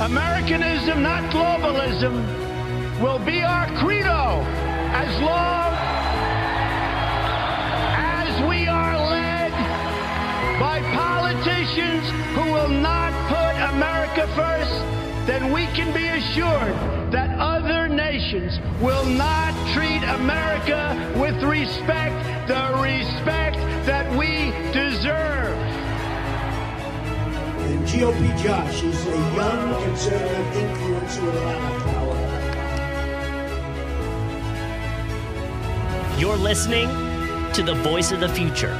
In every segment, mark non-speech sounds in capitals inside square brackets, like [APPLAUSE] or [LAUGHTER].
Americanism, not globalism, will be our credo as long as we are led by politicians who will not put America first, then we can be assured that other nations will not treat America with respect, the respect that we deserve. GOP Josh is a young conservative influence with a lot of power. You're listening to the voice of the future,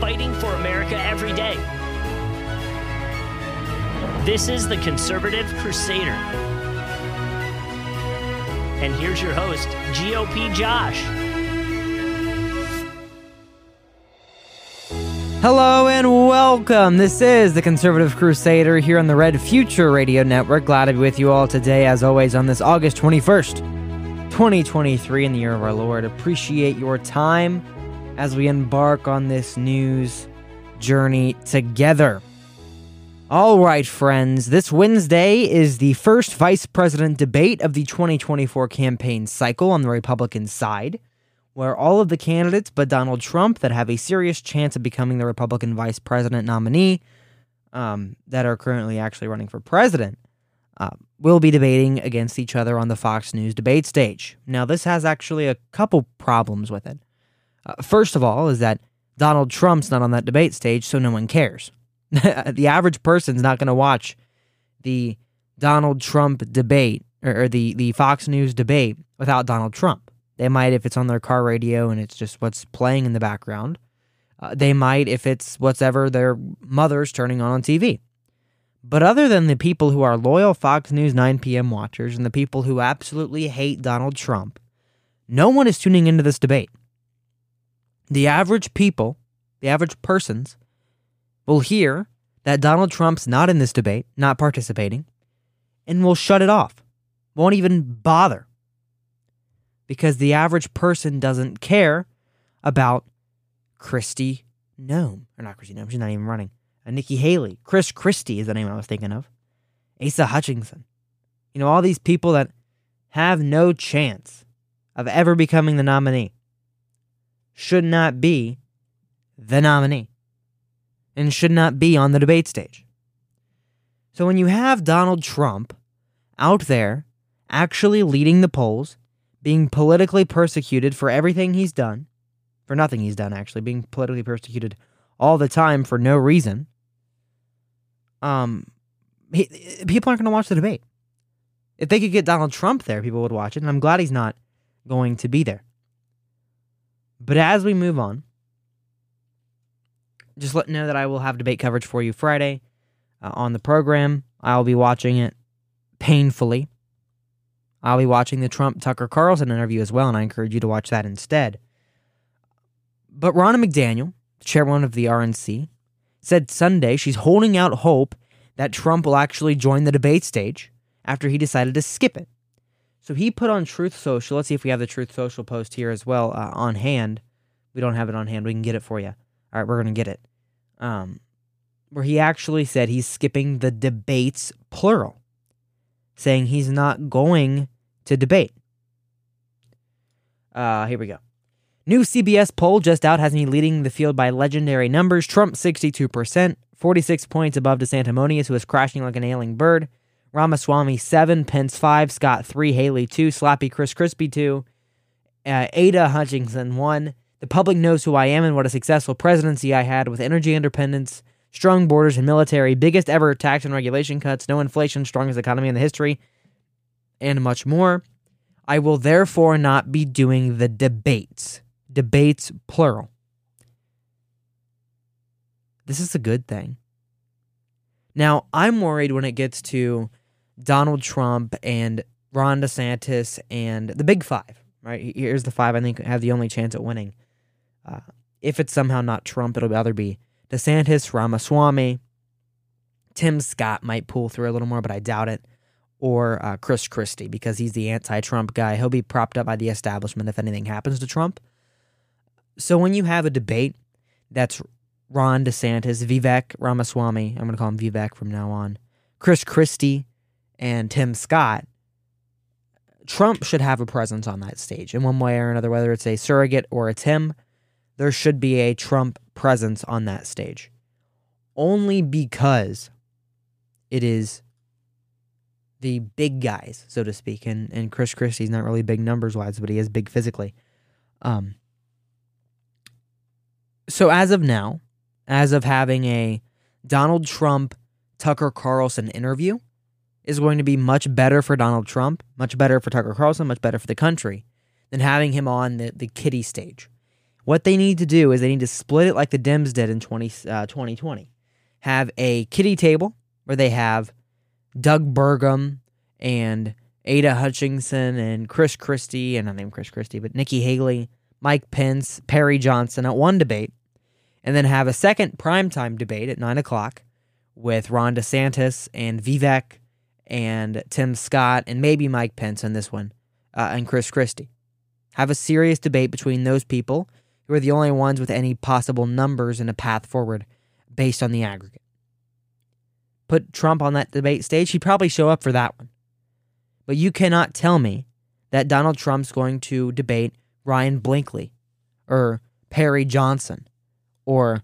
fighting for America every day. This is the Conservative Crusader. And here's your host, GOP Josh. Hello and welcome. This is the Conservative Crusader here on the Red Future Radio Network. Glad to be with you all today, as always, on this August 21st, 2023, in the year of our Lord. Appreciate your time as we embark on this news journey together. All right, friends, this Wednesday is the first vice president debate of the 2024 campaign cycle on the Republican side where all of the candidates but Donald Trump that have a serious chance of becoming the Republican vice president nominee um, that are currently actually running for president uh, will be debating against each other on the Fox News debate stage. Now, this has actually a couple problems with it. Uh, first of all, is that Donald Trump's not on that debate stage, so no one cares. [LAUGHS] the average person's not going to watch the Donald Trump debate or, or the, the Fox News debate without Donald Trump. They might if it's on their car radio and it's just what's playing in the background. Uh, they might if it's whatever their mother's turning on on TV. But other than the people who are loyal Fox News 9 p.m. watchers and the people who absolutely hate Donald Trump, no one is tuning into this debate. The average people, the average persons, will hear that Donald Trump's not in this debate, not participating, and will shut it off. Won't even bother because the average person doesn't care about Kristi Noem. Or not Kristi Noem, she's not even running. Uh, Nikki Haley. Chris Christie is the name I was thinking of. Asa Hutchinson. You know, all these people that have no chance of ever becoming the nominee should not be the nominee and should not be on the debate stage. So when you have Donald Trump out there actually leading the polls, being politically persecuted for everything he's done, for nothing he's done, actually, being politically persecuted all the time for no reason, um, he, people aren't going to watch the debate. If they could get Donald Trump there, people would watch it, and I'm glad he's not going to be there. But as we move on, just let know that I will have debate coverage for you Friday uh, on the program. I'll be watching it painfully. I'll be watching the Trump Tucker Carlson interview as well, and I encourage you to watch that instead. But Ronna McDaniel, chairwoman of the RNC, said Sunday she's holding out hope that Trump will actually join the debate stage after he decided to skip it. So he put on Truth Social. Let's see if we have the Truth Social post here as well uh, on hand. We don't have it on hand. We can get it for you. All right, we're going to get it. Um, where he actually said he's skipping the debates, plural, saying he's not going to debate. Uh, here we go. New CBS poll just out has me leading the field by legendary numbers. Trump 62%, 46 points above DeSanctimonious, who is crashing like an ailing bird. Ramaswamy 7, Pence 5, Scott 3, Haley 2, Slappy Chris Christie 2, uh, Asa Hutchinson 1. The public knows who I am and what a successful presidency I had with energy independence, strong borders and military, biggest ever tax and regulation cuts, no inflation, strongest economy in the history, and much more. I will therefore not be doing the debates. Debates, plural. This is a good thing. Now, I'm worried when it gets to Donald Trump and Ron DeSantis and the big five, right? Here's the five I think have the only chance at winning. Uh, if it's somehow not Trump, it'll either be DeSantis, Ramaswamy, Tim Scott might pull through a little more, but I doubt it, or uh, Chris Christie because he's the anti Trump guy. He'll be propped up by the establishment if anything happens to Trump. So when you have a debate that's Ron DeSantis, Vivek Ramaswamy, I'm going to call him Vivek from now on, Chris Christie, and Tim Scott, Trump should have a presence on that stage in one way or another, whether it's a surrogate or a Tim. There should be a Trump presence on that stage. Only because it is the big guys, so to speak. And, and Chris Christie's not really big numbers wise, but he is big physically. Um, so as of now, as of having a Donald Trump Tucker Carlson interview is going to be much better for Donald Trump, much better for Tucker Carlson, much better for the country than having him on the, the kiddie stage. What they need to do is they need to split it like the Dems did in 20, uh, 2020. Have a kiddie table where they have Doug Burgum and Asa Hutchinson and Chris Christie, and not named Chris Christie, but Nikki Haley, Mike Pence, Perry Johnson at one debate, and then have a second primetime debate at 9 o'clock with Ron DeSantis and Vivek and Tim Scott and maybe Mike Pence in this one uh, and Chris Christie. Have a serious debate between those people who are the only ones with any possible numbers and a path forward based on the aggregate. Put Trump on that debate stage, he'd probably show up for that one. But you cannot tell me that Donald Trump's going to debate Ryan Binkley or Perry Johnson or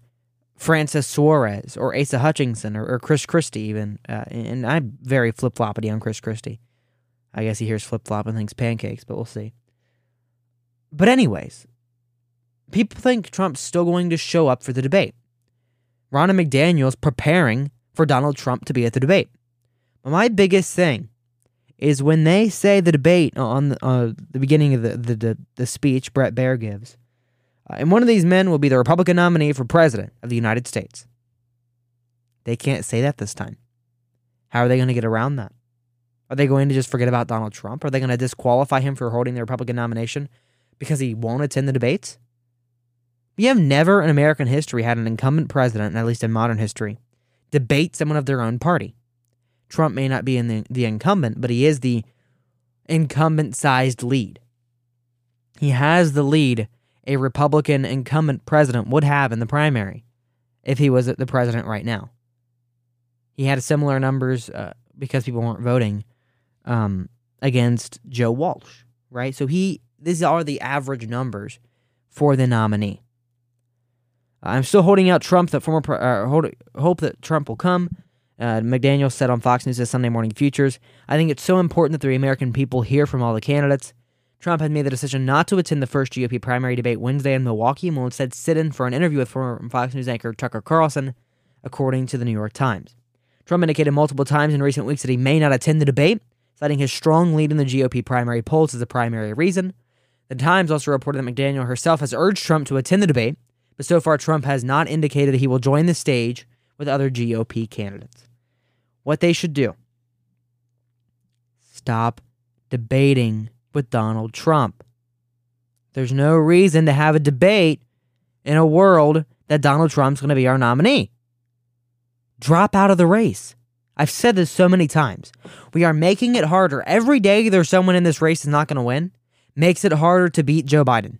Francis Suarez or Asa Hutchinson or, or Chris Christie even. Uh, and I'm very flip floppity on Chris Christie. I guess he hears flip flop and thinks pancakes, but we'll see. But anyways, people think Trump's still going to show up for the debate. Ronna McDaniel's preparing for Donald Trump to be at the debate. But my biggest thing is when they say the debate on the, uh, the beginning of the, the, the, the speech Bret Baier gives, uh, and one of these men will be the Republican nominee for president of the United States. They can't say that this time. How are they going to get around that? Are they going to just forget about Donald Trump? Are they going to disqualify him for holding the Republican nomination because he won't attend the debates? We have never in American history had an incumbent president, at least in modern history, debate someone of their own party. Trump may not be in the, the incumbent, but he is the incumbent sized lead. He has the lead a Republican incumbent president would have in the primary if he was the president right now. He had similar numbers uh, because people weren't voting um, against Joe Walsh, right? So he these are the average numbers for the nominee. I'm still holding out Trump that former uh, hold, hope that Trump will come. Uh, McDaniel said on Fox News' Sunday Morning Futures, "I think it's so important that the American people hear from all the candidates. Trump had made the decision not to attend the first GOP primary debate Wednesday in Milwaukee and will instead sit in for an interview with former Fox News anchor Tucker Carlson, according to the New York Times. Trump indicated multiple times in recent weeks that he may not attend the debate, citing his strong lead in the GOP primary polls as the primary reason. The Times also reported that McDaniel herself has urged Trump to attend the debate, but so far Trump has not indicated that he will join the stage with other GOP candidates. What they should do stop debating with Donald Trump. There's no reason to have a debate in a world that Donald Trump's going to be our nominee. Drop out of the race. I've said this so many times. We are making it harder. Every day there's someone in this race that's not going to win, makes it harder to beat Joe Biden.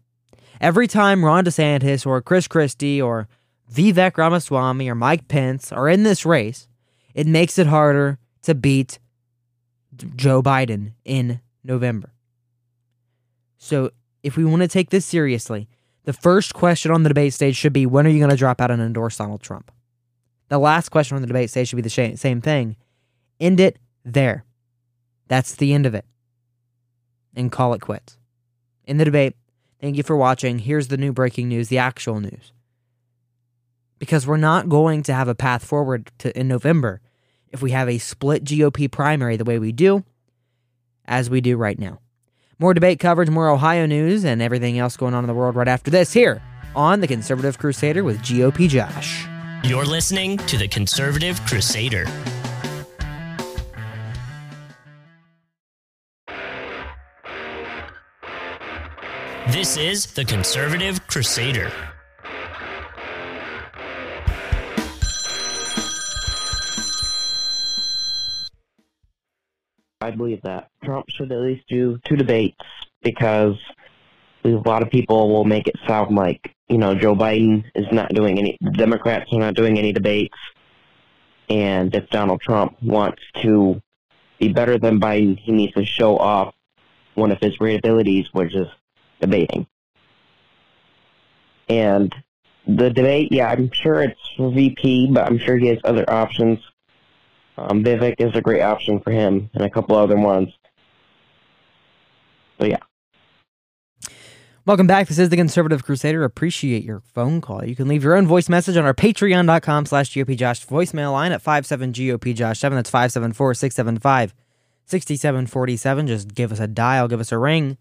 Every time Ron DeSantis or Chris Christie or Vivek Ramaswamy or Mike Pence are in this race, it makes it harder to beat Joe Biden in November. So if we want to take this seriously, The first question on the debate stage should be when are you going to drop out and endorse Donald Trump? The last question on the debate stage should be the same thing. End it there. That's the end of it. And call it quits. In the debate, thank you for watching. Here's the new breaking news, the actual news. Because we're not going to have a path forward to in November if we have a split GOP primary the way we do, as we do right now. More debate coverage, more Ohio news, and everything else going on in the world right after this here on The Conservative Crusader with GOP Josh. You're listening to The Conservative Crusader. This is The Conservative Crusader. I believe that Trump should at least do two debates because a lot of people will make it sound like you know Joe Biden is not doing any. Democrats are not doing any debates, and if Donald Trump wants to be better than Biden, he needs to show off one of his great abilities, which is debating. And the debate, yeah, I'm sure it's for VP, but I'm sure he has other options. Um, Vivek is a great option for him, and a couple other ones. So yeah. Welcome back. This is the Conservative Crusader. Appreciate your phone call. You can leave your own voice message on our patreon.com slash GOPJosh voicemail line at 57GOPJosh7. That's 574-675-6747. Just give us a dial, give us a ring,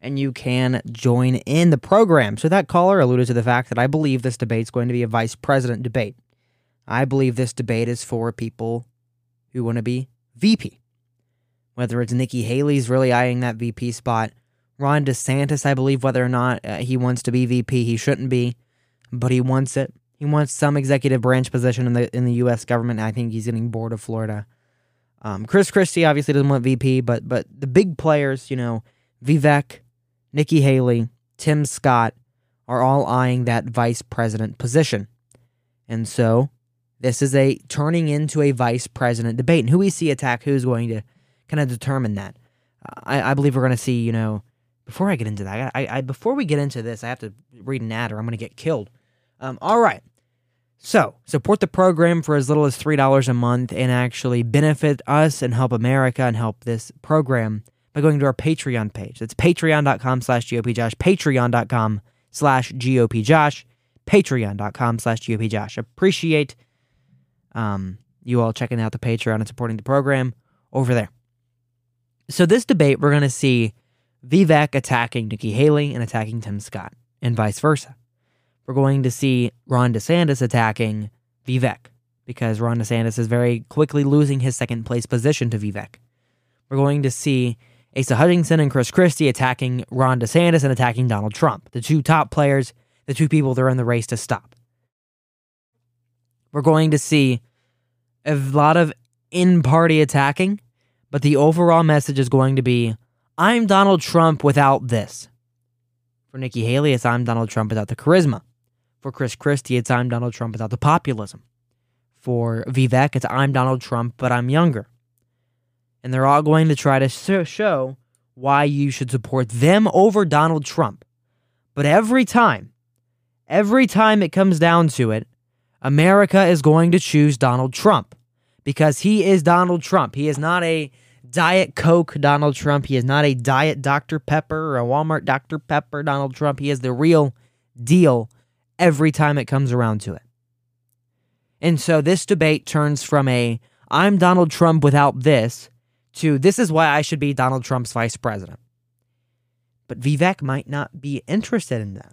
and you can join in the program. So that caller alluded to the fact that I believe this debate is going to be a vice president debate. I believe this debate is for people who want to be VP. Whether it's Nikki Haley's really eyeing that VP spot – Ron DeSantis, I believe, whether or not uh, he wants to be VP, he shouldn't be, but he wants it. He wants some executive branch position in the in the U.S. government. I think he's getting bored of Florida. Um, Chris Christie obviously doesn't want VP, but but the big players, you know, Vivek, Nikki Haley, Tim Scott, are all eyeing that vice president position, and so this is a turning into a vice president debate. And who we see attack, who's going to kind of determine that. I, I believe we're going to see, you know, before I get into that, I, I before we get into this, I have to read an ad or I'm going to get killed. Um, all right. So, support the program for as little as $3 a month and actually benefit us and help America and help this program by going to our Patreon page. That's patreon.com slash GOPJosh, patreon.com slash GOPJosh, patreon.com slash GOPJosh. Appreciate um, you all checking out the Patreon and supporting the program over there. So, this debate, we're going to see Vivek attacking Nikki Haley and attacking Tim Scott, and vice versa. We're going to see Ron DeSantis attacking Vivek because Ron DeSantis is very quickly losing his second place position to Vivek. We're going to see Asa Hutchinson and Chris Christie attacking Ron DeSantis and attacking Donald Trump, the two top players, the two people that are in the race to stop. We're going to see a lot of in party attacking, but the overall message is going to be I'm Donald Trump without this. For Nikki Haley, it's I'm Donald Trump without the charisma. For Chris Christie, it's I'm Donald Trump without the populism. For Vivek, it's I'm Donald Trump, but I'm younger. And they're all going to try to show why you should support them over Donald Trump. But every time, every time it comes down to it, America is going to choose Donald Trump because he is Donald Trump. He is not a Diet Coke Donald Trump. He is not a Diet Dr. Pepper or a Walmart Dr. Pepper Donald Trump. He is the real deal every time it comes around to it. And so this debate turns from a I'm Donald Trump without this to this is why I should be Donald Trump's vice president. But Vivek might not be interested in that.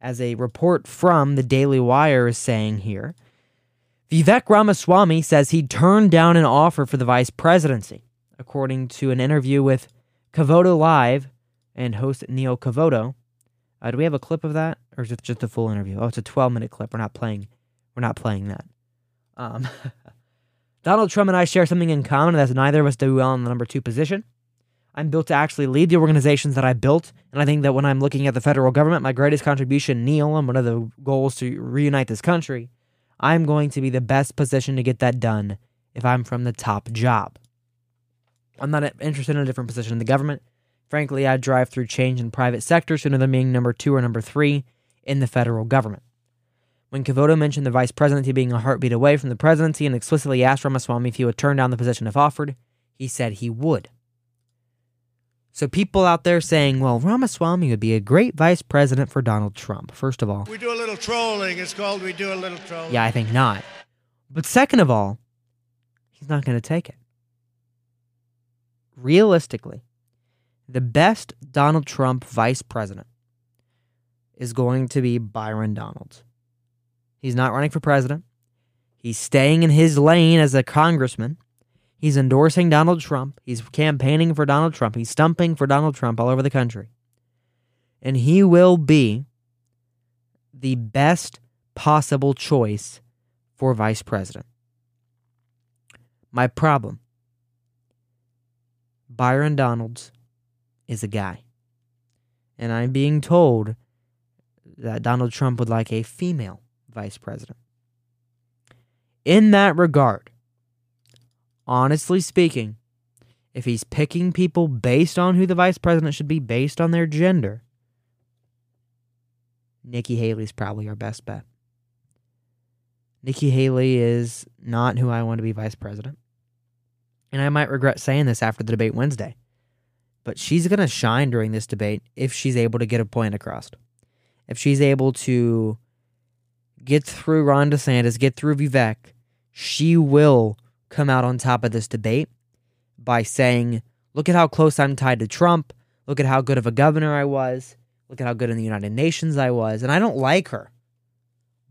As a report from the Daily Wire is saying here, Vivek Ramaswamy says he turned down an offer for the vice presidency, according to an interview with Cavuto Live and host Neil Cavuto. Uh, do we have a clip of that, or is it just a full interview? Oh, it's a 12 minute clip. We're not playing. We're not playing that. Um, [LAUGHS] Donald Trump and I share something in common, that's neither of us do well in the number two position. I'm built to actually lead the organizations that I built, and I think that when I'm looking at the federal government, my greatest contribution, Neil, and one of the goals to reunite this country, I'm going to be the best position to get that done if I'm from the top job. I'm not interested in a different position in the government. Frankly, I'd drive through change in private sector sooner than being number two or number three in the federal government. When Cavuto mentioned the vice presidency being a heartbeat away from the presidency and explicitly asked Ramaswamy if he would turn down the position if offered, he said he would. So people out there saying, well, Ramaswamy would be a great vice president for Donald Trump. First of all, We do a little trolling. It's called We Do a Little Trolling. yeah, I think not. But second of all, he's not going to take it. Realistically, the best Donald Trump vice president is going to be Byron Donalds. He's not running for president. He's staying in his lane as a congressman. He's endorsing Donald Trump. He's campaigning for Donald Trump. He's stumping for Donald Trump all over the country. And he will be the best possible choice for vice president. My problem Byron Donalds is a guy. And I'm being told that Donald Trump would like a female vice president. In that regard, honestly speaking, if he's picking people based on who the vice president should be, based on their gender, Nikki Haley's probably our best bet. Nikki Haley is not who I want to be vice president. And I might regret saying this after the debate Wednesday. But she's going to shine during this debate if she's able to get a point across. If she's able to get through Ron DeSantis, get through Vivek, she will come out on top of this debate by saying, Look at how close I'm tied to Trump. Look at how good of a governor I was. Look at how good in the United Nations I was. And I don't like her.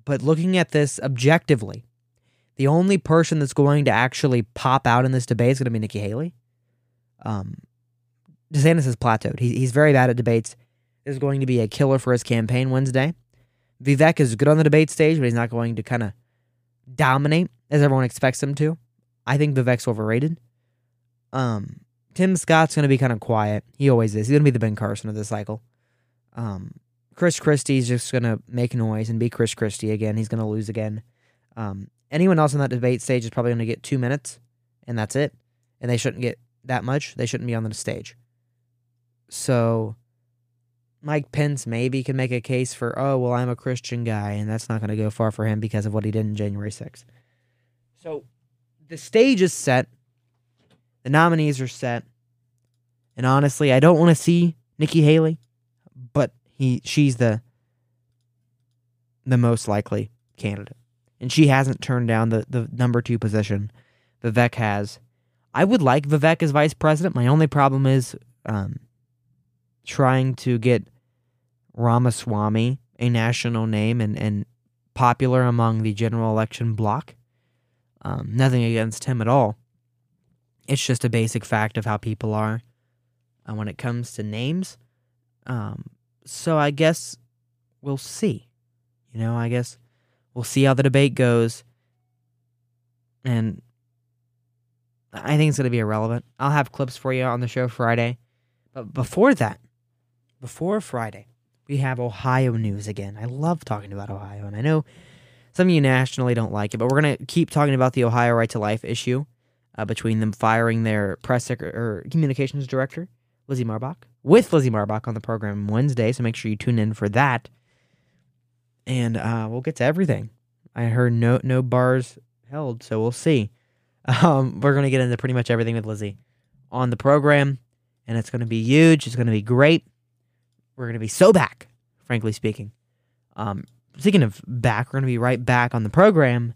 But looking at this objectively, the only person that's going to actually pop out in this debate is going to be Nikki Haley. Um, DeSantis has plateaued. He, he's very bad at debates. Is going to be a killer for his campaign Wednesday. Vivek is good on the debate stage, but he's not going to kind of dominate as everyone expects him to. I think Vivek's overrated. Um, Tim Scott's going to be kind of quiet. He always is. He's going to be the Ben Carson of the cycle. Um, Chris Christie's just going to make noise and be Chris Christie again. He's going to lose again. Um, anyone else on that debate stage is probably going to get two minutes, and that's it. And they shouldn't get that much. They shouldn't be on the stage. So Mike Pence maybe can make a case for, oh, well, I'm a Christian guy, and that's not going to go far for him because of what he did in January 6th. So the stage is set, the nominees are set, and honestly, I don't want to see Nikki Haley, but he she's the the most likely candidate. And she hasn't turned down the, the number two position. Vivek has. I would like Vivek as vice president. My only problem is um, trying to get Ramaswamy a national name and, and popular among the general election bloc. Um, nothing against him at all. It's just a basic fact of how people are uh, when it comes to names. Um, so I guess we'll see. You know, I guess we'll see how the debate goes. And I think it's going to be irrelevant. I'll have clips for you on the show Friday. But before that, before Friday, we have Ohio news again. I love talking about Ohio, and I know some of you nationally don't like it, but we're going to keep talking about the Ohio right to life issue uh, between them firing their press sec- or communications director, Lizzie Marbach, with Lizzie Marbach on the program Wednesday. So make sure you tune in for that. And uh, we'll get to everything. I heard no no bars held, so we'll see. Um, we're going to get into pretty much everything with Lizzie on the program, and it's going to be huge. It's going to be great. We're going to be so back, frankly speaking. Um, speaking of back, we're going to be right back on the program.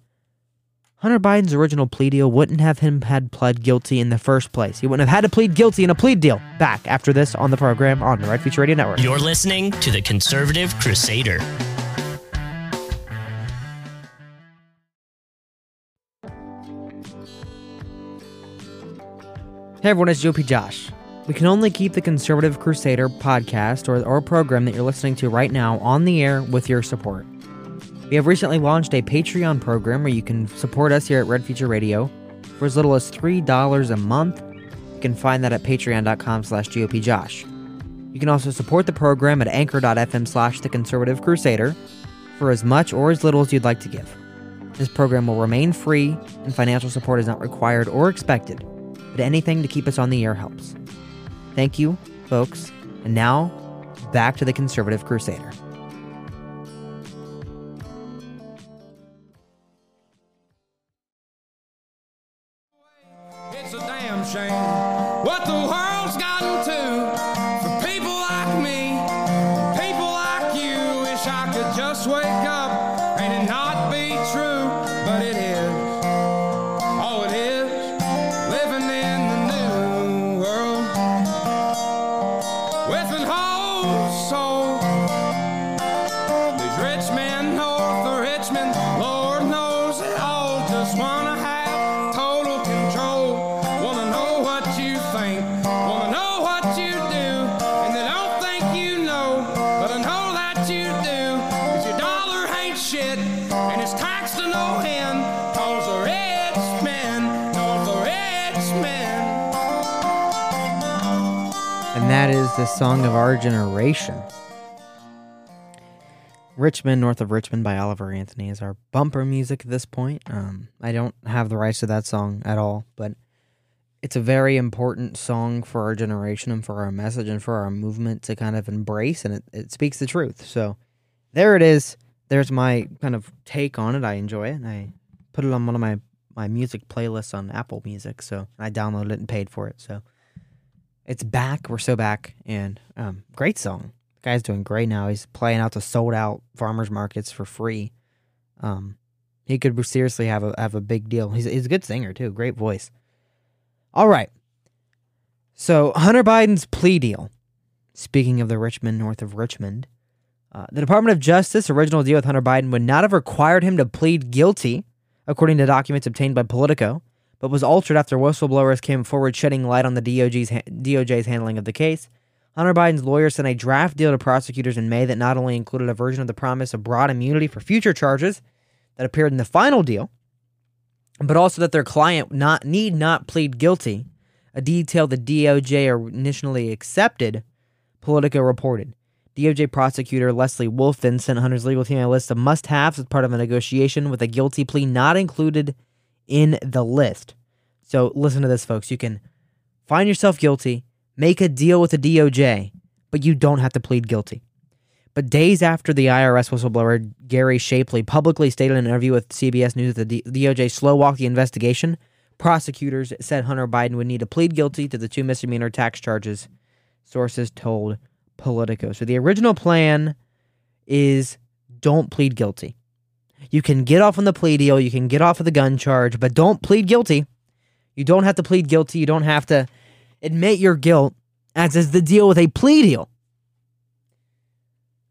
Hunter Biden's original plea deal wouldn't have him had pled guilty in the first place. He wouldn't have had to plead guilty in a plea deal. Back after this on the program on the Right Future Radio Network. You're listening to the Conservative Crusader. Hey everyone, it's GOP Josh. We can only keep the Conservative Crusader podcast or, or program that you're listening to right now on the air with your support. We have recently launched a Patreon program where you can support us here at Red Future Radio for as little as $3 a month. You can find that at patreon.com slash GOPJosh. You can also support the program at anchor.fm slash the conservative crusader for as much or as little as you'd like to give. This program will remain free and financial support is not required or expected, but anything to keep us on the air helps. Thank you folks. And now, back to the Conservative Crusader. The song of our generation. Rich Men North of Richmond by Oliver Anthony is our bumper music at this point. Um, I don't have the rights to that song at all, but it's a very important song for our generation and for our message and for our movement to kind of embrace, and it, it speaks the truth. So there it is. There's my kind of take on it. I enjoy it. I put it on one of my, my music playlists on Apple Music, so I downloaded it and paid for it. So it's back. We're so back, and um, great song. The guy's doing great now. He's playing out to sold out farmers markets for free. Um, he could seriously have a have a big deal. He's he's a good singer too. Great voice. All right. So Hunter Biden's plea deal. Speaking of the Rich Men north of Richmond, uh, the Department of Justice original deal with Hunter Biden would not have required him to plead guilty, according to documents obtained by Politico, but was altered after whistleblowers came forward shedding light on the DOJ's, DOJ's handling of the case. Hunter Biden's lawyer sent a draft deal to prosecutors in May that not only included a version of the promise of broad immunity for future charges that appeared in the final deal, but also that their client not need not plead guilty, a detail the DOJ initially accepted, Politico reported. DOJ prosecutor Lesley Wolf then sent Hunter's legal team a list of must haves as part of a negotiation with a guilty plea not included in the list. So listen to this, folks. You can find yourself guilty, make a deal with the DOJ, but you don't have to plead guilty. But days after the IRS whistleblower Gary Shapley publicly stated in an interview with CBS News that the DOJ slow walked the investigation, prosecutors said Hunter Biden would need to plead guilty to the two misdemeanor tax charges, sources told Politico. So the original plan is don't plead guilty. You can get off on the plea deal, you can get off of the gun charge, but don't plead guilty. You don't have to plead guilty, you don't have to admit your guilt, as is the deal with a plea deal.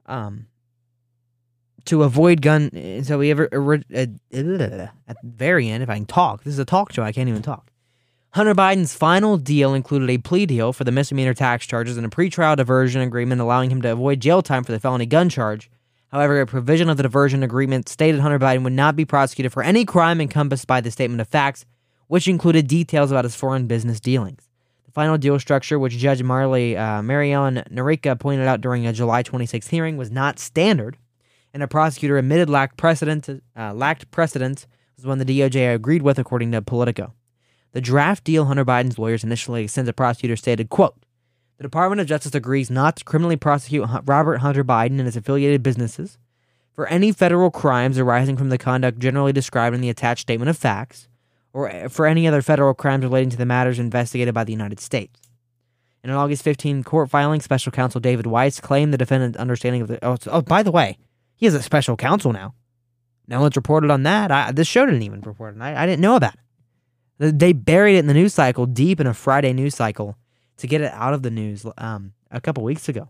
Um, to avoid gun, so we ever uh, at the very end, if I can talk, this is a talk show. I can't even talk. Hunter Biden's final deal included a plea deal for the misdemeanor tax charges and a pretrial diversion agreement allowing him to avoid jail time for the felony gun charge. However, a provision of the diversion agreement stated Hunter Biden would not be prosecuted for any crime encompassed by the statement of facts, which included details about his foreign business dealings. The final deal structure, which Judge Marley uh, Maryellen Noreika pointed out during a July 26 hearing, was not standard, and a prosecutor admitted lacked precedent. Uh, lacked precedent was one the DOJ agreed with, according to Politico. The draft deal Hunter Biden's lawyers initially sent to prosecutors stated, quote, the Department of Justice agrees not to criminally prosecute Robert Hunter Biden and his affiliated businesses for any federal crimes arising from the conduct generally described in the attached statement of facts, or uh, for any other federal crimes relating to the matters investigated by the United States. In an August 15 court filing, special counsel David Weiss claimed the defendant's understanding of the. Oh, oh, by the way, he has a special counsel now. No one's reported on that. I, this show didn't even report on it. I, I didn't know about it. They buried it in the news cycle, deep in a Friday news cycle, to get it out of the news um, a couple weeks ago.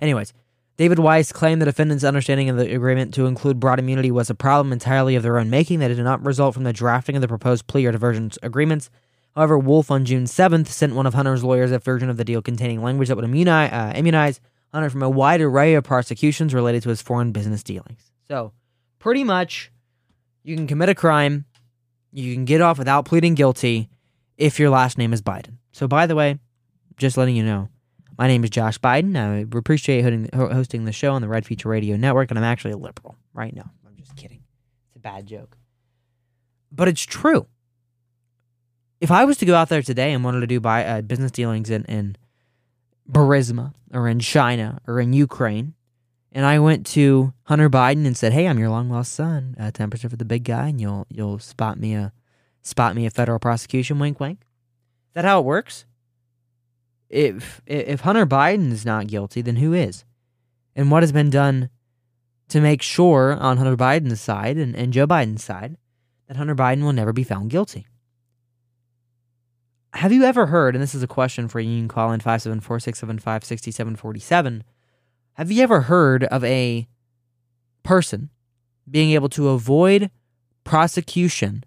Anyways, David Weiss claimed the defendant's understanding of the agreement to include broad immunity was a problem entirely of their own making that it did not result from the drafting of the proposed plea or diversion agreements. However, Wolf on June 7th sent one of Hunter's lawyers a version of the deal containing language that would immunize, uh, immunize Hunter from a wide array of prosecutions related to his foreign business dealings. So, pretty much, you can commit a crime, you can get off without pleading guilty if your last name is Biden. So, by the way, just letting you know, my name is Josh Biden. I appreciate hosting, the show on the Red Future Radio Network, and I'm actually a liberal right now. I'm just kidding. It's a bad joke. But it's true. If I was to go out there today and wanted to do buy, uh, business dealings in, in Burisma or in China or in Ukraine, and I went to Hunter Biden and said, "Hey, I'm your long lost son. Uh, temperature for the big guy, and you'll you'll spot me a spot me a federal prosecution. Wink, wink. That how it works? If if Hunter Biden is not guilty, then who is? And what has been done to make sure on Hunter Biden's side and, and Joe Biden's side that Hunter Biden will never be found guilty? Have you ever heard, and this is a question for you, you can call in 574 675 6747. Have you ever heard of a person being able to avoid prosecution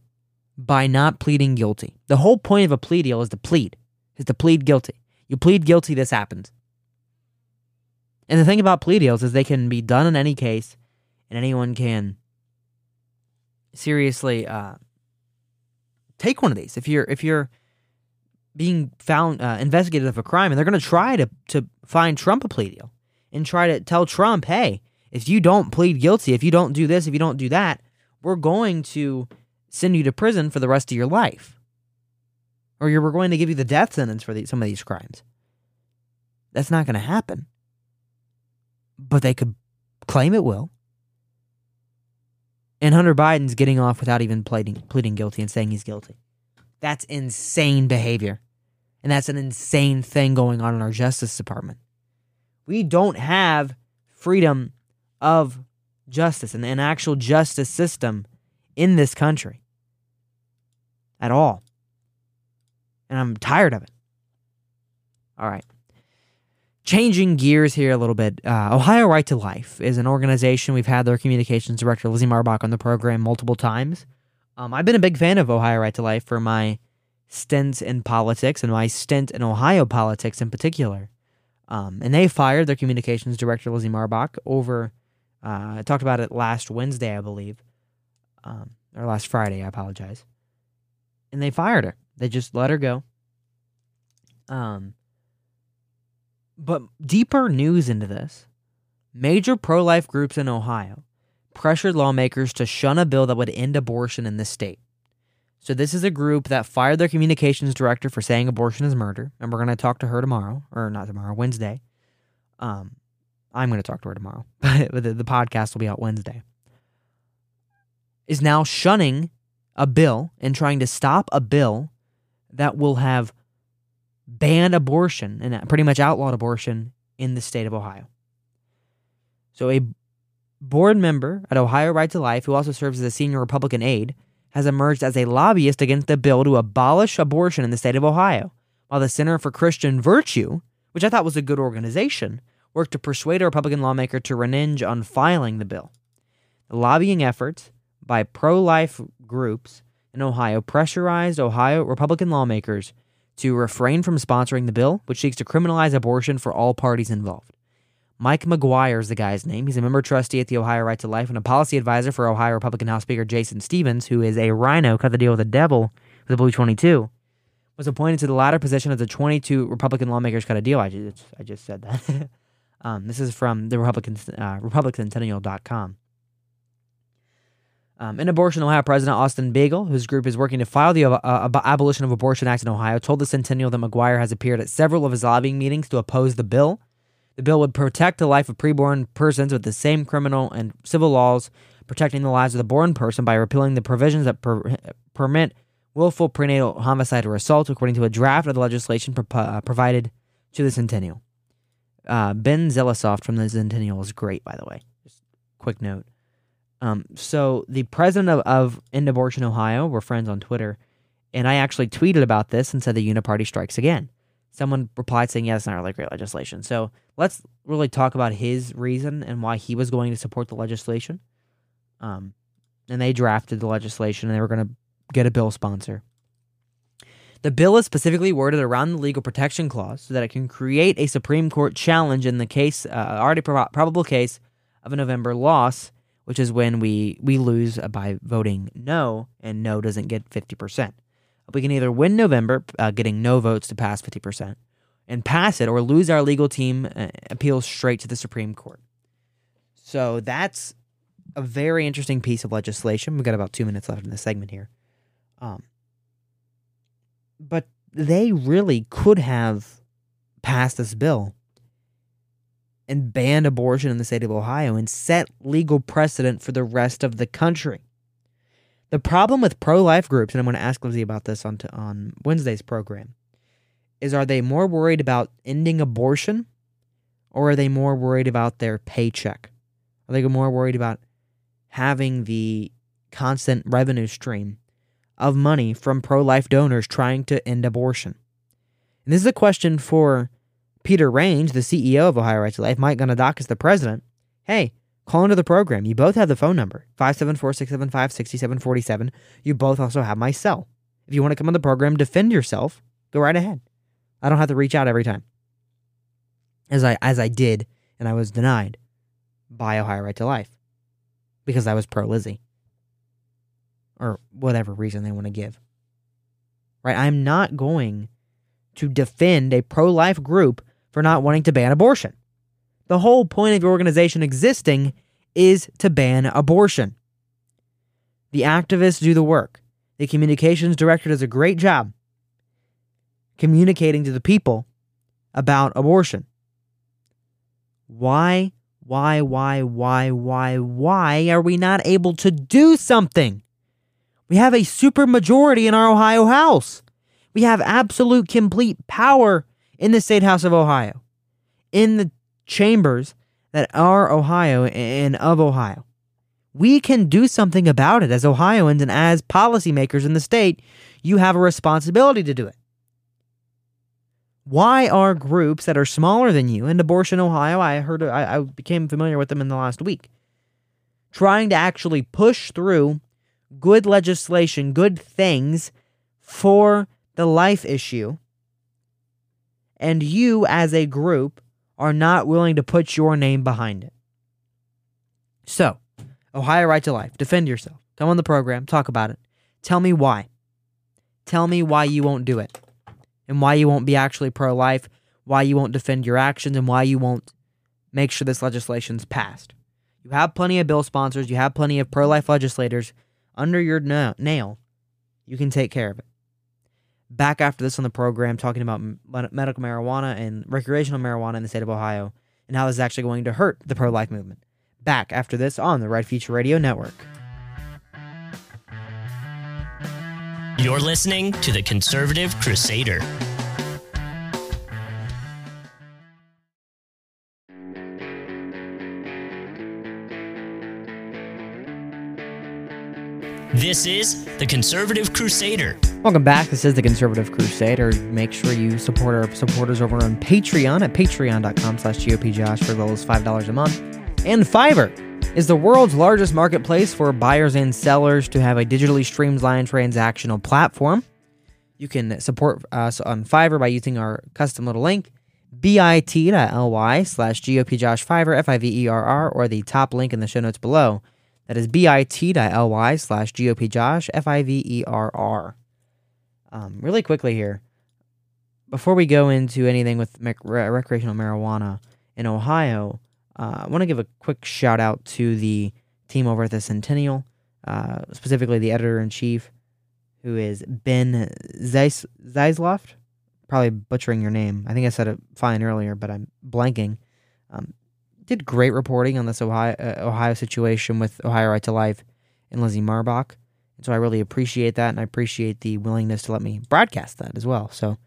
by not pleading guilty? The whole point of a plea deal is to plead, is to plead guilty. You plead guilty, this happens. And the thing about plea deals is they can be done in any case, and anyone can seriously uh, take one of these. If you're if you're being found uh, investigated of a crime, and they're going to try to to find Trump a plea deal and try to tell Trump, hey, if you don't plead guilty, if you don't do this, if you don't do that, we're going to send you to prison for the rest of your life, or you're, we're going to give you the death sentence for some of these crimes. That's not going to happen, but they could claim it will. And Hunter Biden's getting off without even pleading, pleading guilty and saying he's guilty. That's insane behavior. And that's an insane thing going on in our Justice Department. We don't have freedom of justice and an actual justice system in this country at all. And I'm tired of it. All right. Changing gears here a little bit, uh, Ohio Right to Life is an organization. We've had their communications director, Lizzie Marbach, on the program multiple times. Um, I've been a big fan of Ohio Right to Life for my stint in politics and my stint in Ohio politics in particular. Um, and they fired their communications director, Lizzie Marbach, over, uh, I talked about it last Wednesday, I believe, um, or last Friday, I apologize. And they fired her. They just let her go. Um, but deeper news into this major pro life groups in Ohio pressured lawmakers to shun a bill that would end abortion in the state. So, this is a group that fired their communications director for saying abortion is murder. And we're going to talk to her tomorrow, or not tomorrow, Wednesday. Um, I'm going to talk to her tomorrow, [LAUGHS] but the, the podcast will be out Wednesday. Is now shunning a bill and trying to stop a bill that will have banned abortion and pretty much outlawed abortion in the state of Ohio. So, a board member at Ohio Right to Life, who also serves as a senior Republican aide, has emerged as a lobbyist against the bill to abolish abortion in the state of Ohio, while the Center for Christian Virtue, which I thought was a good organization, worked to persuade a Republican lawmaker to renege on filing the bill. The lobbying efforts by pro life groups in Ohio pressurized Ohio Republican lawmakers to refrain from sponsoring the bill, which seeks to criminalize abortion for all parties involved. Mike McGuire is the guy's name. He's a member trustee at the Ohio Right to Life and a policy advisor for Ohio Republican House Speaker Jason Stephens, who is a RINO, cut the deal with the devil with the Blue 22, was appointed to the latter position as the 22 Republican lawmakers cut a deal. I just, I just said that. [LAUGHS] um, this is from the Republican, uh, RepublicSentinel.com. Um, End Abortion, Ohio President Austin Beigel, whose group is working to file the uh, Abolition of Abortion Act in Ohio, told the Sentinel that McGuire has appeared at several of his lobbying meetings to oppose the bill the bill would protect the life of preborn persons with the same criminal and civil laws protecting the lives of the born person by repealing the provisions that per- permit willful prenatal homicide or assault, according to a draft of the legislation pro- uh, provided to the Sentinel. Uh, ben Zeisloft from the Sentinel is great, by the way. Just quick note. Um, so the president of, of End Abortion Ohio, we're friends on Twitter, and I actually tweeted about this and said the Uniparty strikes again someone replied saying, yeah, it's not really great legislation. So let's really talk about his reason and why he was going to support the legislation. Um, and they drafted the legislation and they were going to get a bill sponsor. The bill is specifically worded around the legal protection clause so that it can create a Supreme Court challenge in the case, uh, already prob- probable case of a November loss, which is when we, we lose by voting no, and no doesn't get 50%. We can either win November, uh, getting no votes to pass 50%, and pass it, or lose our legal team, uh, appeal straight to the Supreme Court. So that's a very interesting piece of legislation. We've got about two minutes left in this segment here. Um, but they really could have passed this bill and banned abortion in the state of Ohio and set legal precedent for the rest of the country. The problem with pro life groups, and I'm going to ask Lizzie about this on, t- on Wednesday's program, is are they more worried about ending abortion or are they more worried about their paycheck? Are they more worried about having the constant revenue stream of money from pro life donors trying to end abortion? And this is a question for Peter Range, the CEO of Ohio Right to Life, Mike Gonidakis, the president. Hey, call into the program. You both have the phone number 574 675 6747. You both also have my cell. If you want to come on the program, defend yourself, go right ahead. I don't have to reach out every time. As I as I did, and I was denied by Ohio Right to Life because I was pro Lizzie. Or whatever reason they want to give. Right? I'm not going to defend a pro life group for not wanting to ban abortion. The whole point of your organization existing is to ban abortion. The activists do the work. The communications director does a great job communicating to the people about abortion. Why, why, why, why, why, why are we not able to do something? We have a super majority in our Ohio House. We have absolute complete power in the State House of Ohio, in the chambers that are Ohio and of Ohio. We can do something about it as Ohioans and as policymakers in the state. You have a responsibility to do it. Why are groups that are smaller than you and Abortion Ohio? I heard I, I became familiar with them in the last week, trying to actually push through good legislation, good things for the life issue, and you as a group are not willing to put your name behind it. So, Ohio Right to Life, defend yourself. Come on the program, talk about it. Tell me why. Tell me why you won't do it and why you won't be actually pro life, why you won't defend your actions, and why you won't make sure this legislation's passed. You have plenty of bill sponsors, you have plenty of pro life legislators under your na- nail. You can take care of it. Back after this on the program, talking about medical marijuana and recreational marijuana in the state of Ohio and how this is actually going to hurt the pro life movement. Back after this on the Red Future Radio Network. You're listening to the Conservative Crusader. This is the Conservative Crusader. Welcome back. This is the Conservative Crusader. Make sure you support our supporters over on Patreon at patreon.com slash GOPJosh for as low as $5 a month. And Fiverr is the world's largest marketplace for buyers and sellers to have a digitally streamlined transactional platform. You can support uh, us on Fiverr by using our custom little link, bit.ly slash GOPJoshFiverr, F-I-V-E-R-R, or the top link in the show notes below. That is bit.ly slash GOPJosh, F-I-V-E-R-R. Um, really quickly here, before we go into anything with rec- recreational marijuana in Ohio, uh, I want to give a quick shout out to the team over at the Sentinel, uh, specifically the editor in chief, who is Ben Zeis- Zeisloft. Probably butchering your name. I think I said it fine earlier, but I'm blanking. Um, did great reporting on this Ohio uh, Ohio situation with Ohio Right to Life and Lizzie Marbach. And so I really appreciate that, and I appreciate the willingness to let me broadcast that as well. So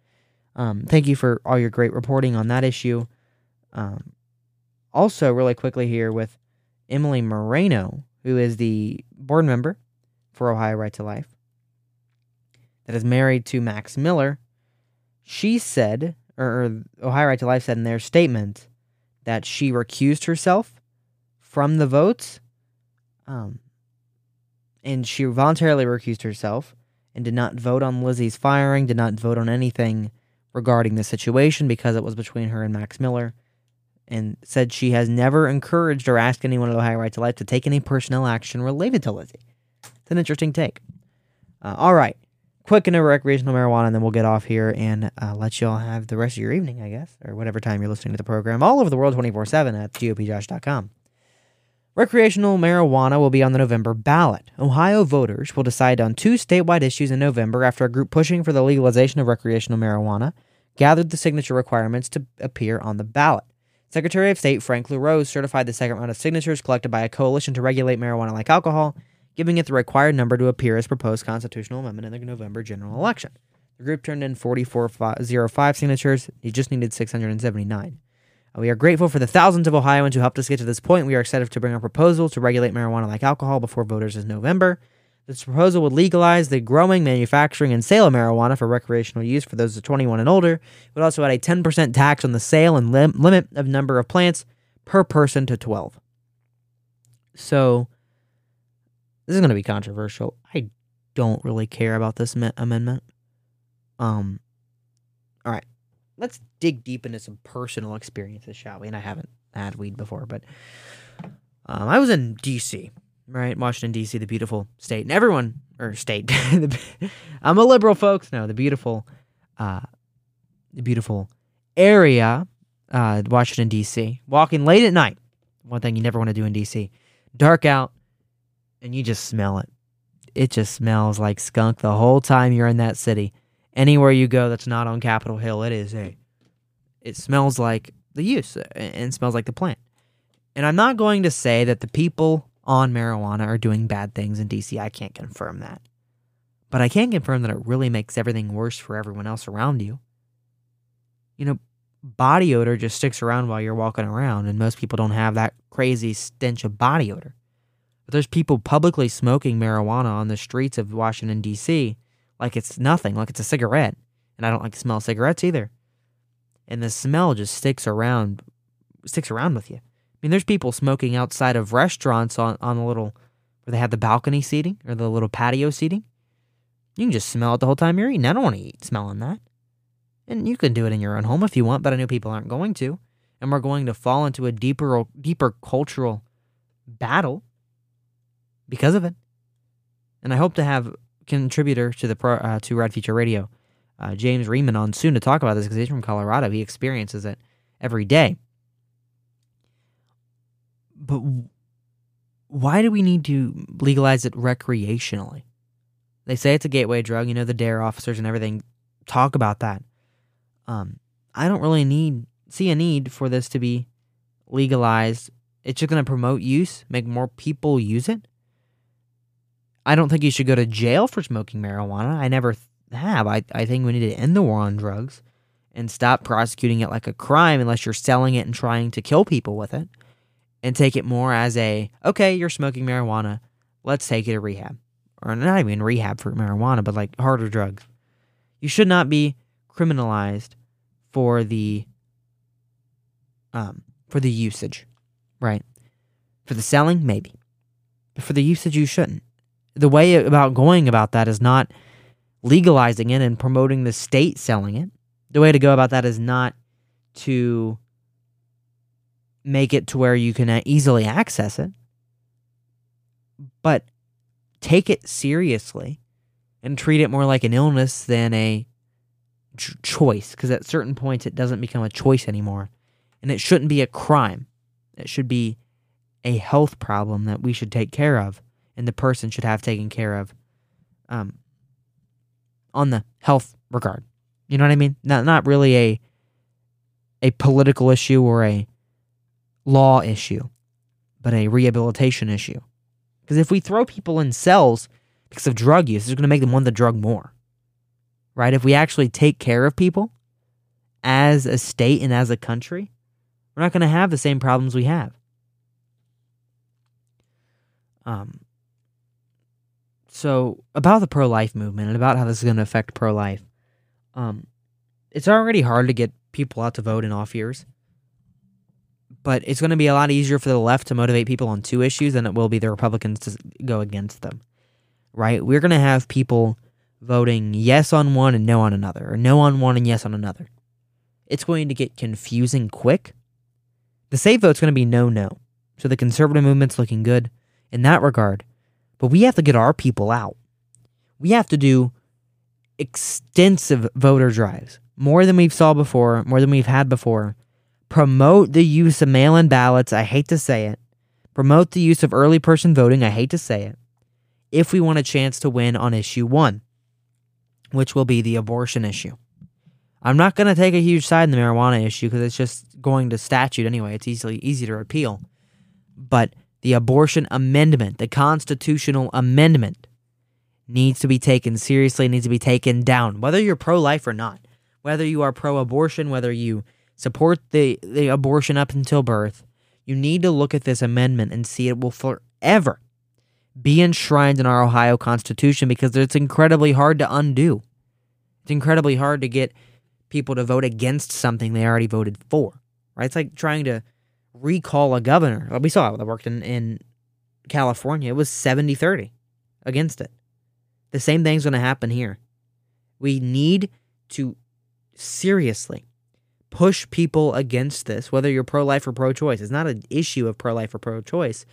um, thank you for all your great reporting on that issue. Um, also, really quickly here with Emily Moreno, who is the board member for Ohio Right to Life, that is married to Max Miller. She said, or Ohio Right to Life said in their statement, that she recused herself from the votes. Um, and she voluntarily recused herself and did not vote on Lizzie's firing, did not vote on anything regarding the situation because it was between her and Max Miller, and said she has never encouraged or asked anyone at Ohio Right to Life to take any personnel action related to Lizzie. It's an interesting take. Uh, all right. Quick into recreational marijuana, and then we'll get off here and uh, let you all have the rest of your evening, I guess, or whatever time you're listening to the program, all over the world 24 7 at gopjosh.com. Recreational marijuana will be on the November ballot. Ohio voters will decide on two statewide issues in November after a group pushing for the legalization of recreational marijuana gathered the signature requirements to appear on the ballot. Secretary of State Frank LaRose certified the second round of signatures collected by a coalition to regulate marijuana like alcohol, giving it the required number to appear as proposed constitutional amendment in the November general election. The group turned in 4405 signatures. He just needed 679. Uh, We are grateful for the thousands of Ohioans who helped us get to this point. We are excited to bring our proposal to regulate marijuana like alcohol before voters in November. This proposal would legalize the growing, manufacturing, and sale of marijuana for recreational use for those 21 and older. It would also add a 10% tax on the sale and lim- limit of number of plants per person to 12. So, this is going to be controversial. I don't really care about this am- amendment. Um, all right, let's dig deep into some personal experiences, shall we? And I haven't had weed before, but um, I was in D.C right? Washington D.C., the beautiful state, and everyone or state. [LAUGHS] I'm a liberal, folks. No, the beautiful, uh, the beautiful area, uh, Washington D.C. Walking late at night, one thing you never want to do in D.C. Dark out, and you just smell it. It just smells like skunk the whole time you're in that city. Anywhere you go that's not on Capitol Hill, it is a. It smells like the use uh, and smells like the plant. And I'm not going to say that the people on marijuana are doing bad things in DC. I can't confirm that. But I can confirm that it really makes everything worse for everyone else around you. You know, body odor just sticks around while you're walking around, and most people don't have that crazy stench of body odor. But there's people publicly smoking marijuana on the streets of Washington, D.C., like it's nothing, like it's a cigarette. And I don't like to smell cigarettes either. And the smell just sticks around sticks around with you. I mean, there's people smoking outside of restaurants on, on the little, where they have the balcony seating or the little patio seating. You can just smell it the whole time you're eating. I don't want to eat smelling that. And you can do it in your own home if you want, but I know people aren't going to. And we're going to fall into a deeper, deeper cultural battle because of it. And I hope to have contributor to the pro, uh, to Rad Future Radio, uh, James Riemann, on soon to talk about this because he's from Colorado. He experiences it every day but why do we need to legalize it recreationally? They say it's a gateway drug. You know, the DARE officers and everything talk about that. Um, I don't really need see a need for this to be legalized. It's just going to promote use, make more people use it. I don't think you should go to jail for smoking marijuana. I never have. I, I think we need to end the war on drugs and stop prosecuting it like a crime unless you're selling it and trying to kill people with it and take it more as a okay, you're smoking marijuana, let's take you to rehab. Or not even rehab for marijuana, but like harder drugs. You should not be criminalized for the um for the usage, right? For the selling, maybe. But for the usage you shouldn't. The way about going about that is not legalizing it and promoting the state selling it. The way to go about that is not to make it to where you can uh, easily access it, but take it seriously and treat it more like an illness than a ch- choice. Because at certain points, it doesn't become a choice anymore. And it shouldn't be a crime. It should be a health problem that we should take care of, and the person should have taken care of um, on the health regard. You know what I mean? Not not really a a political issue or a law issue, but a rehabilitation issue. Because if we throw people in cells because of drug use, it's going to make them want the drug more. Right? If we actually take care of people as a state and as a country, we're not going to have the same problems we have. Um, so about the pro-life movement and about how this is going to affect pro-life, um, it's already hard to get people out to vote in off years but it's going to be a lot easier for the left to motivate people on two issues than it will be the Republicans to go against them. Right? We're going to have people voting yes on one and no on another, or no on one and yes on another. It's going to get confusing quick. The safe vote's going to be no no. So the conservative movement's looking good in that regard. But we have to get our people out. We have to do extensive voter drives, more than we've saw before, more than we've had before promote the use of mail in ballots. I hate to say it. Promote the use of early person voting. I hate to say it. If we want a chance to win on issue one, which will be the abortion issue. I'm not going to take a huge side in the marijuana issue because it's just going to statute anyway. It's easily easy to repeal. But the abortion amendment, the constitutional amendment, needs to be taken seriously, needs to be taken down, whether you're pro life or not, whether you are pro abortion, whether you support the, the abortion up until birth. You need to look at this amendment and see it will forever be enshrined in our Ohio Constitution because it's incredibly hard to undo. It's incredibly hard to get people to vote against something they already voted for. Right? It's like trying to recall a governor. We saw that worked in, in California. It was 70 30 against it. The same thing's going to happen here. We need to seriously push people against this, whether you're pro life or pro choice. It's not an issue of pro life or pro choice,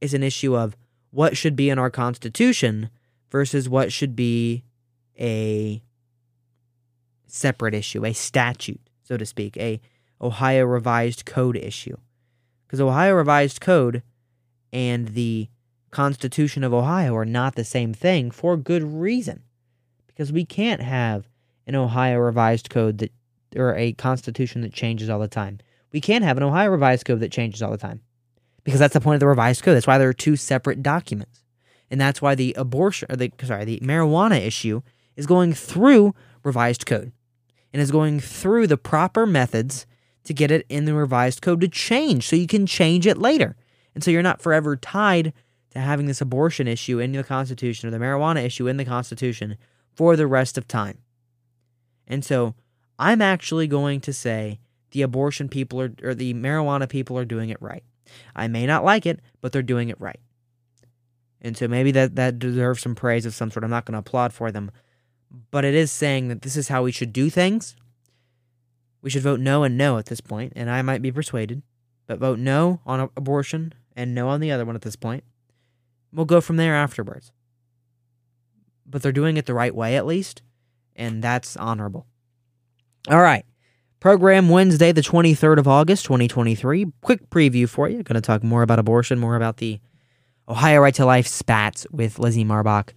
it's an issue of what should be in our Constitution versus what should be a separate issue, a statute, so to speak, a Ohio Revised Code issue. Because Ohio Revised Code and the Constitution of Ohio are not the same thing for good reason. Because we can't have an Ohio Revised Code that or a constitution that changes all the time. We can't have an Ohio Revised Code that changes all the time. Because that's the point of the revised code. That's why there are two separate documents. And that's why the abortion or the sorry, the marijuana issue is going through revised code and is going through the proper methods to get it in the revised code to change so you can change it later. And so you're not forever tied to having this abortion issue in the Constitution or the marijuana issue in the Constitution for the rest of time. And so I'm actually going to say the abortion people are, or the marijuana people are doing it right. I may not like it, but they're doing it right. And so maybe that, that deserves some praise of some sort. I'm not going to applaud for them, but it is saying that this is how we should do things. We should vote no and no at this point, and I might be persuaded, but vote no on abortion and no on the other one at this point. We'll go from there afterwards. But they're doing it the right way, at least, and that's honorable. All right. Program Wednesday, the 23rd of August, 2023. Quick preview for you. Going to talk more about abortion, more about the Ohio Right to Life spats with Lizzie Marbach,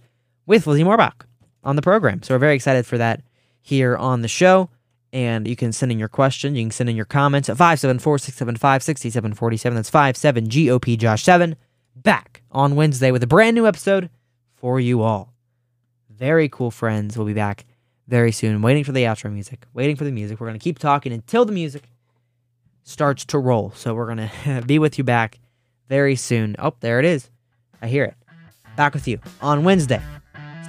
with Lizzie Marbach on the program. So we're very excited for that here on the show. And you can send in your question. You can send in your comments at 574 675 6747. That's 57 GOP Josh 7. Back on Wednesday with a brand new episode for you all. Very cool friends. We'll be back very soon. Waiting for the outro music. Waiting for the music. We're going to keep talking until the music starts to roll. So we're going [LAUGHS] to be with you back very soon. Oh, there it is. I hear it. Back with you on Wednesday.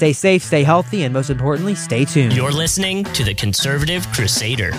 Stay safe, stay healthy, and most importantly, stay tuned. You're listening to the Conservative Crusader.